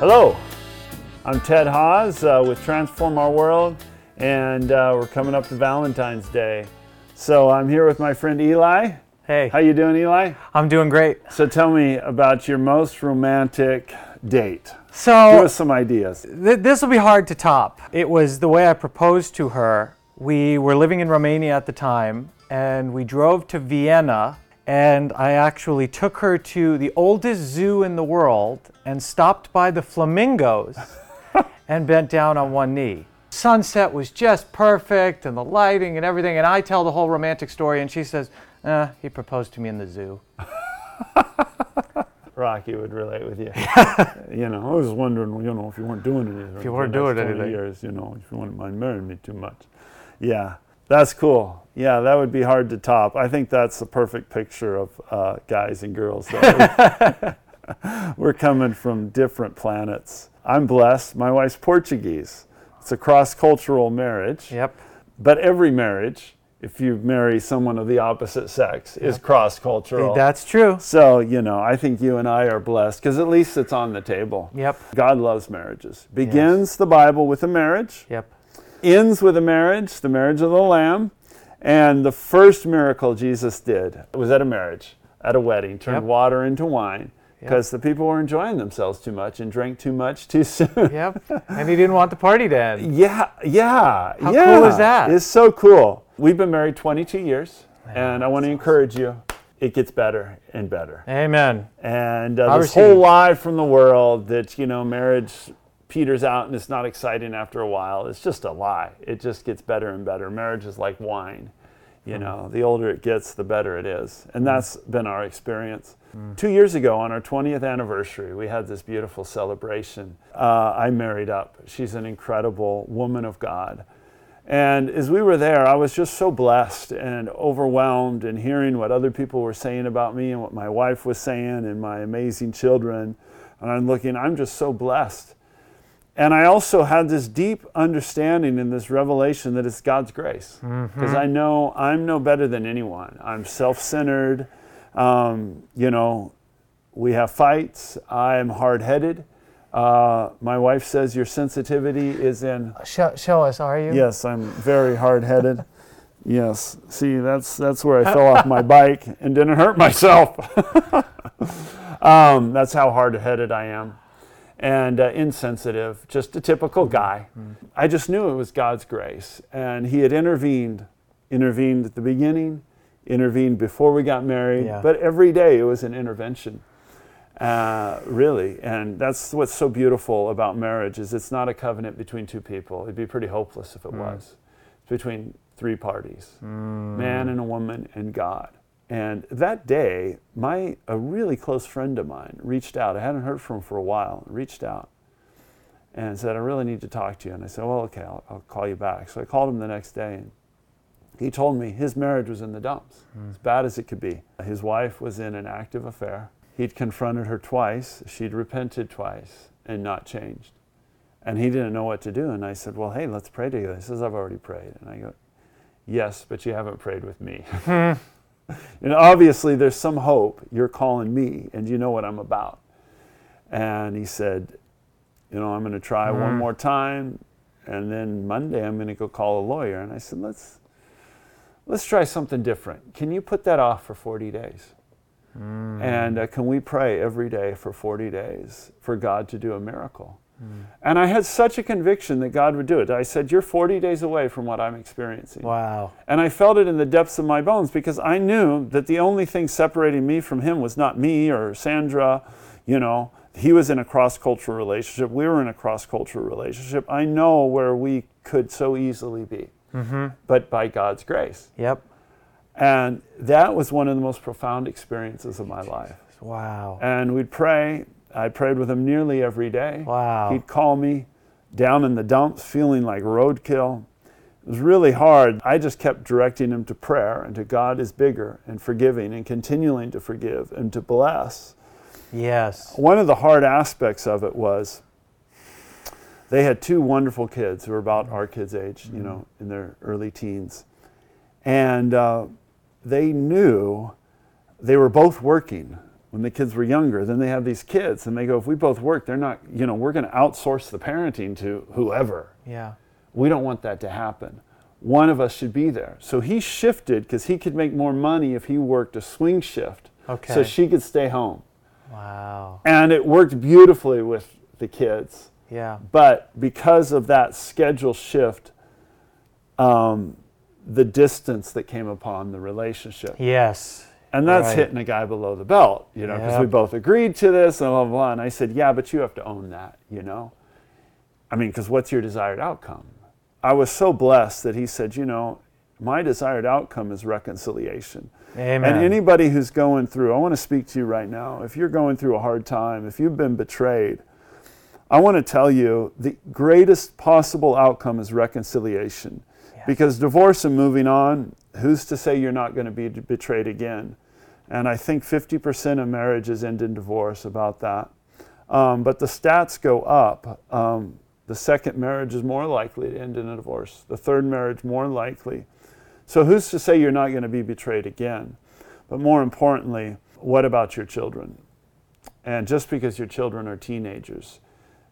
Hello, I'm Ted Haas uh, with Transform Our World, and uh, we're coming up to Valentine's Day. So I'm here with my friend Eli. Hey, How you doing, Eli? I'm doing great. So tell me about your most romantic date. So Give us some ideas. th- this will be hard to top. It was the way I proposed to her. We were living in Romania at the time, and we drove to Vienna, and I actually took her to the oldest zoo in the world and stopped by the flamingos and bent down on one knee. Sunset was just perfect, and the lighting and everything, and I tell the whole romantic story, and she says, eh, he proposed to me in the zoo. Rocky would relate with you. you know, I was wondering, you know, if you weren't doing anything. If you weren't doing anything. Years, you know, if you wouldn't mind marrying me too much. Yeah, that's cool. Yeah, that would be hard to top. I think that's the perfect picture of uh, guys and girls. though. We're coming from different planets. I'm blessed. My wife's Portuguese. It's a cross cultural marriage. Yep. But every marriage, if you marry someone of the opposite sex, is cross cultural. That's true. So, you know, I think you and I are blessed because at least it's on the table. Yep. God loves marriages. Begins the Bible with a marriage, Yep. Ends with a marriage, the marriage of the Lamb. And the first miracle Jesus did was at a marriage, at a wedding, turned Yep. water into wine because the people were enjoying themselves too much and drank too much too soon. Yep. and he didn't want the party to end. Yeah, yeah. How yeah. cool is that? It's so cool. We've been married 22 years, and I want to encourage you. It gets better and better. Amen. And uh, this whole lie from the world that you know marriage peters out and it's not exciting after a while. It's just a lie. It just gets better and better. Marriage is like wine. You Mm-hmm. know, the older it gets, the better it is. And that's been our experience. Mm. Two years ago, on our 20th anniversary, we had this beautiful celebration. Uh, I married up. She's an incredible woman of God. And as we were there, I was just so blessed and overwhelmed in hearing what other people were saying about me and what my wife was saying and my amazing children. And I'm looking, I'm just so blessed. And I also had this deep understanding and this revelation that it's God's grace. Because I know I'm no better than anyone. I'm self centered. Um, you know, we have fights. I am hard headed. Uh, my wife says your sensitivity is in. Show, show us, are you? Yes, I'm very hard headed. yes. See, that's, that's where I fell off my bike and didn't hurt myself. um, that's how hard headed I am. And uh, insensitive, just a typical guy. I just knew it was God's grace. And He had intervened, intervened at the beginning, intervened before we got married, Yeah. but every day it was an intervention. Uh, really, and that's what's so beautiful about marriage is it's not a covenant between two people. It'd be pretty hopeless if it was. It's between three parties, man and a woman and God. And that day, my a really close friend of mine reached out. I hadn't heard from him for a while. Reached out and said, "I really need to talk to you." And I said, "Well, okay, I'll, I'll call you back." So I called him the next day, and he told me his marriage was in the dumps, hmm. as bad as it could be. His wife was in an active affair. He'd confronted her twice. She'd repented twice and not changed. And he didn't know what to do. And I said, Well, hey, let's pray together. He says, I've already prayed. And I go, Yes, but you haven't prayed with me. and obviously, there's some hope. You're calling me, and you know what I'm about. And he said, You know, I'm going to try one more time. And then Monday, I'm going to go call a lawyer. And I said, Let's. Let's try something different. Can you put that off for 40 days? And uh, can we pray every day for 40 days for God to do a miracle? Mm. And I had such a conviction that God would do it. I said, You're 40 days away from what I'm experiencing. Wow. And I felt it in the depths of my bones because I knew that the only thing separating me from him was not me or Sandra. You know, he was in a cross cultural relationship. We were in a cross cultural relationship. I know where we could so easily be, mm-hmm. but by God's grace. Yep. And that was one of the most profound experiences of my life. Wow. And we'd pray. I prayed with him nearly every day. Wow. He'd call me down in the dumps feeling like roadkill. It was really hard. I just kept directing him to prayer and to God is bigger and forgiving and continuing to forgive and to bless. Yes. One of the hard aspects of it was they had two wonderful kids who were about our kids' age, you know, in their early teens. And uh, they knew they were both working. When the kids were younger. Then they have these kids, and they go, if we both work, they're not, you know, we're going to outsource the parenting to whoever. Yeah. We don't want that to happen. One of us should be there. So he shifted because he could make more money if he worked a swing shift. Okay. So she could stay home. Wow. And it worked beautifully with the kids. Yeah. But because of that schedule shift, um, the distance that came upon the relationship. Yes. And that's Right. hitting a guy below the belt, you know, because we both agreed to this and blah, blah, blah. And I said, yeah, but you have to own that, you know? I mean, because what's your desired outcome? I was so blessed that he said, you know, my desired outcome is reconciliation. Amen. And anybody who's going through, I want to speak to you right now. If you're going through a hard time, if you've been betrayed, I want to tell you the greatest possible outcome is reconciliation. Because divorce and moving on, who's to say you're not going to be betrayed again? And I think 50% of marriages end in divorce, about that. Um, but the stats go up. Um, the second marriage is more likely to end in a divorce, the third marriage, more likely. So who's to say you're not going to be betrayed again? But more importantly, what about your children? And just because your children are teenagers,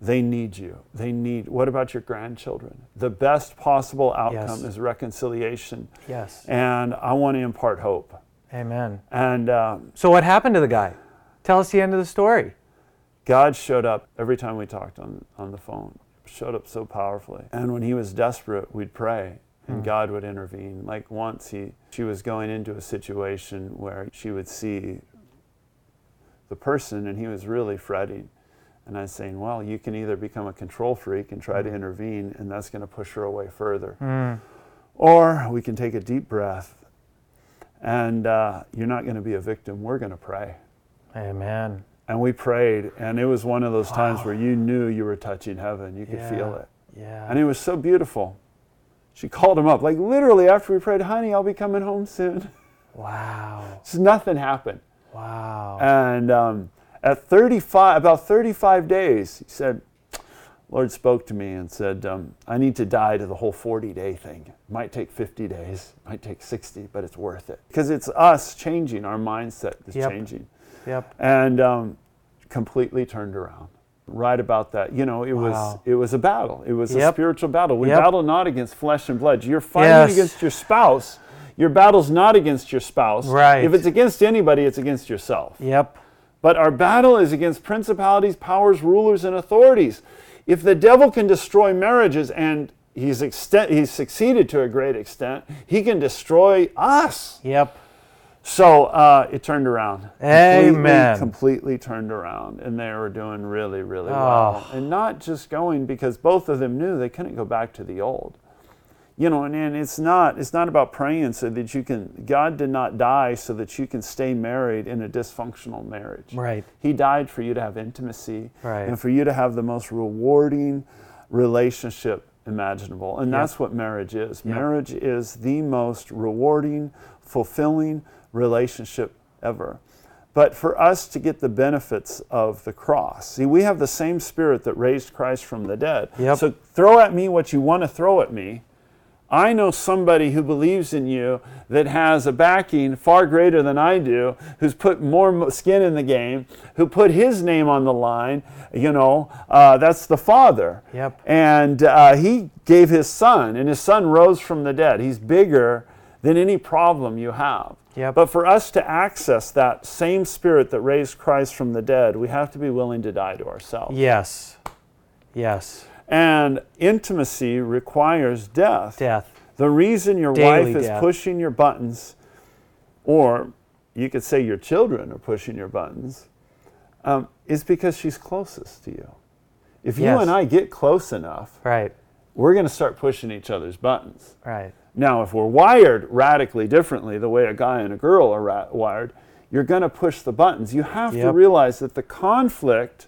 they need you. They need, what about your grandchildren? The best possible outcome Yes. is reconciliation. yes. And I want to impart hope. Amen. And um, So what happened to the guy? Tell us the end of the story. God showed up every time we talked on, on the phone, showed up so powerfully. And when he was desperate, we'd pray and God would intervene. Like once he, she was going into a situation where she would see the person and he was really fretting. And I was saying, well, you can either become a control freak and try to intervene, and that's going to push her away further. Mm. Or we can take a deep breath and uh, you're not going to be a victim. We're going to pray. Amen. And we prayed, and it was one of those times where you knew you were touching heaven. You could Yeah. feel it. Yeah. And it was so beautiful. She called him up, like literally after we prayed, honey, I'll be coming home soon. wow. Just nothing happened. Wow. And um, at 35, about 35 days, he said, Lord spoke to me and said, um, I need to die to the whole 40 day thing. It might take 50 days, it might take 60, but it's worth it. Because it's us changing, our mindset is Yep. changing. yep. and um, completely turned around. Right about that, you know, it Wow. was it was a battle. It was a spiritual battle. We Yep. battle not against flesh and blood. You're fighting Yes. against your spouse. Your battle's not against your spouse. Right. If it's against anybody, it's against yourself. Yep. But our battle is against principalities, powers, rulers, and authorities. If the devil can destroy marriages, and he's, extent, he's succeeded to a great extent, he can destroy us. Yep. So uh, it turned around. Amen. Completely, completely turned around, and they were doing really, really well. Oh. And not just going because both of them knew they couldn't go back to the old. You know, and, and it's not it's not about praying so that you can. God did not die so that you can stay married in a dysfunctional marriage. Right. He died for you to have intimacy Right. and for you to have the most rewarding relationship imaginable. And that's what marriage is. Yep. Marriage is the most rewarding, fulfilling relationship ever. But for us to get the benefits of the cross, see, we have the same spirit that raised Christ from the dead. Yep. So throw at me what you want to throw at me. I know somebody who believes in you that has a backing far greater than I do, who's put more skin in the game, who put his name on the line. You know, uh, that's the Father. Yep. And uh, he gave his son, and his son rose from the dead. He's bigger than any problem you have. Yep. But for us to access that same spirit that raised Christ from the dead, we have to be willing to die to ourselves. Yes. Yes. And intimacy requires death. Death. The reason your Daily wife is death. pushing your buttons, or you could say your children are pushing your buttons, um, is because she's closest to you. If you Yes. and I get close enough, Right. we're going to start pushing each other's buttons. Right. Now, if we're wired radically differently, the way a guy and a girl are ra- wired, you're going to push the buttons. You have to realize that the conflict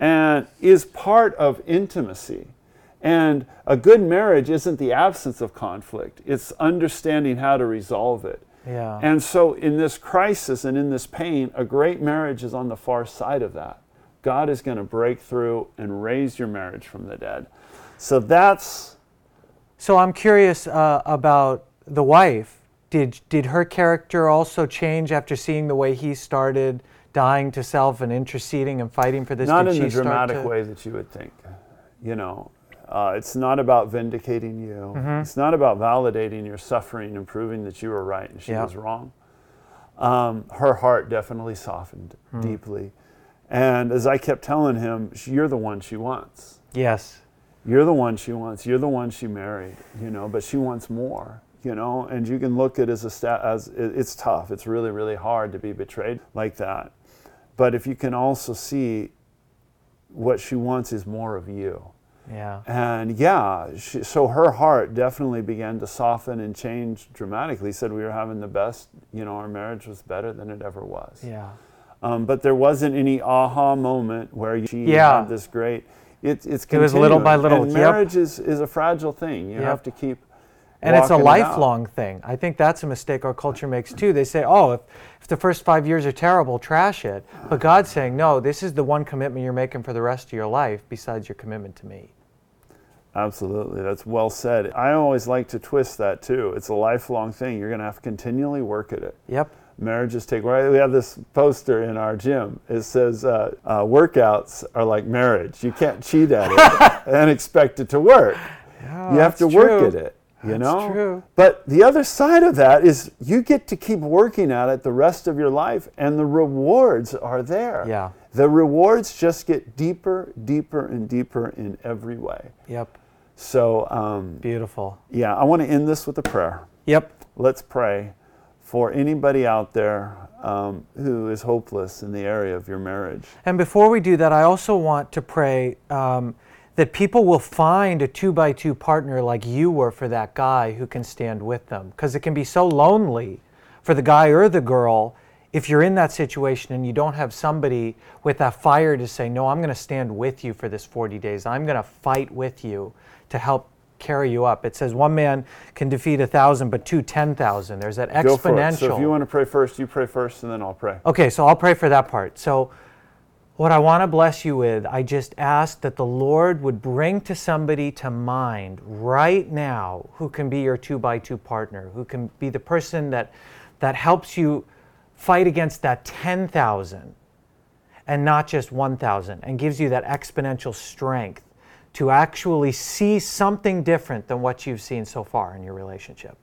and is part of intimacy. And a good marriage isn't the absence of conflict, it's understanding how to resolve it. Yeah. And so, in this crisis and in this pain, a great marriage is on the far side of that. God is going to break through and raise your marriage from the dead. So, that's So I'm curious uh, about the wife. Did did her character also change after seeing the way he started dying to self and interceding and fighting for this. Not Did in the dramatic to- way that you would think. You know, uh, it's not about vindicating you. Mm-hmm. It's not about validating your suffering and proving that you were right and she Yeah. was wrong. Um, her heart definitely softened Hmm. deeply. And as I kept telling him, you're the one she wants. Yes. You're the one she wants. You're the one she married, you know, but she wants more, you know, and you can look at it as a stat as it- it's tough. It's really, really hard to be betrayed like that. But if you can also see what she wants is more of you. Yeah. And yeah, she, so her heart definitely began to soften and change dramatically. Said we were having the best, you know, our marriage was better than it ever was. Yeah. Um, but there wasn't any aha moment where she Yeah. had this great. It, it's continuing. It was little by little, And yep. marriage is, is a fragile thing. You Yep. have to keep. And it's a walking it out. lifelong thing. I think that's a mistake our culture makes too. They say, oh, if, if the first five years are terrible, trash it. But God's saying, no, this is the one commitment you're making for the rest of your life besides your commitment to me. Absolutely, that's well said. I always like to twist that too. It's a lifelong thing. You're going to have to continually work at it. Yep. Marriages take. Right, we have this poster in our gym. It says uh, uh, workouts are like marriage. You can't cheat at it and expect it to work. Yeah, you have to that's work at it. You That's know. true. But the other side of that is you get to keep working at it the rest of your life, and the rewards are there. Yeah. The rewards just get deeper, deeper, and deeper in every way. Yep. So, um, Beautiful. yeah, I want to end this with a prayer. Yep. Let's pray for anybody out there um, who is hopeless in the area of your marriage. And before we do that, I also want to pray um, that people will find a two by two partner like you were for that guy who can stand with them. Because it can be so lonely for the guy or the girl if you're in that situation and you don't have somebody with that fire to say, No, I'm going to stand with you for this 40 days. I'm going to fight with you to help carry you up. It says one man can defeat a thousand, but two, 10,000. There's that Go for it. exponential. So if you want to pray first, you pray first, and then I'll pray. Okay, so I'll pray for that part. So, what I want to bless you with, I just ask that the Lord would bring to somebody to mind right now who can be your two by two partner, who can be the person that, that helps you fight against that 10,000 and not just 1,000 and gives you that exponential strength to actually see something different than what you've seen so far in your relationship.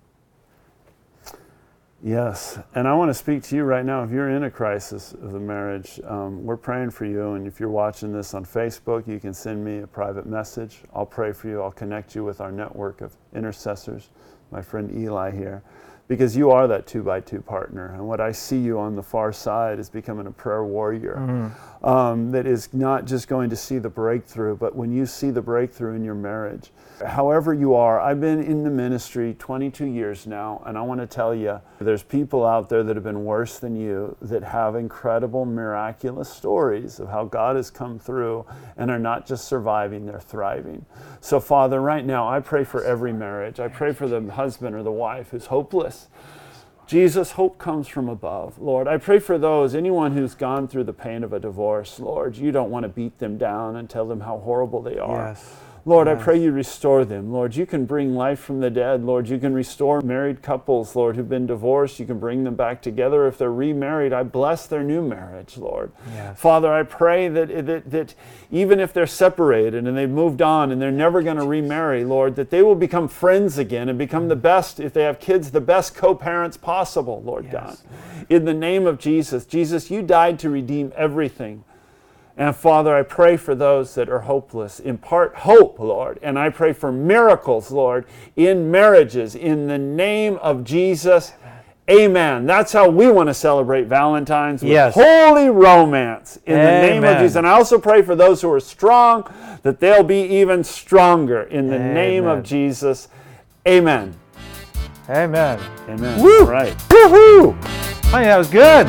Yes, and I want to speak to you right now. If you're in a crisis of the marriage, um, we're praying for you. And if you're watching this on Facebook, you can send me a private message. I'll pray for you. I'll connect you with our network of intercessors, my friend Eli here, because you are that two by two partner. And what I see you on the far side is becoming a prayer warrior um, that is not just going to see the breakthrough, but when you see the breakthrough in your marriage, however you are, I've been in the ministry 22 years now, and I want to tell you there's people out there that have been worse than you that have incredible, miraculous stories of how God has come through and are not just surviving, they're thriving. So, Father, right now, I pray for every marriage. I pray for the husband or the wife who's hopeless. Jesus, hope comes from above. Lord, I pray for those, anyone who's gone through the pain of a divorce. Lord, you don't want to beat them down and tell them how horrible they are. Yes. Lord, I pray you restore them. Lord, you can bring life from the dead. Lord, you can restore married couples, Lord, who've been divorced. You can bring them back together. If they're remarried, I bless their new marriage, Lord. Yes. Father, I pray that, that, that even if they're separated and they've moved on and they're never going to remarry, Lord, that they will become friends again and become the best, if they have kids, the best co parents possible, Lord God. In the name of Jesus, Jesus, you died to redeem everything. And Father, I pray for those that are hopeless. Impart hope, Lord. And I pray for miracles, Lord, in marriages. In the name of Jesus. Amen. That's how we want to celebrate Valentine's with Yes. holy romance in the name of Jesus. And I also pray for those who are strong that they'll be even stronger in the name of Jesus. Amen. Amen. Amen. Woo! All right. Woohoo! Honey, that was good.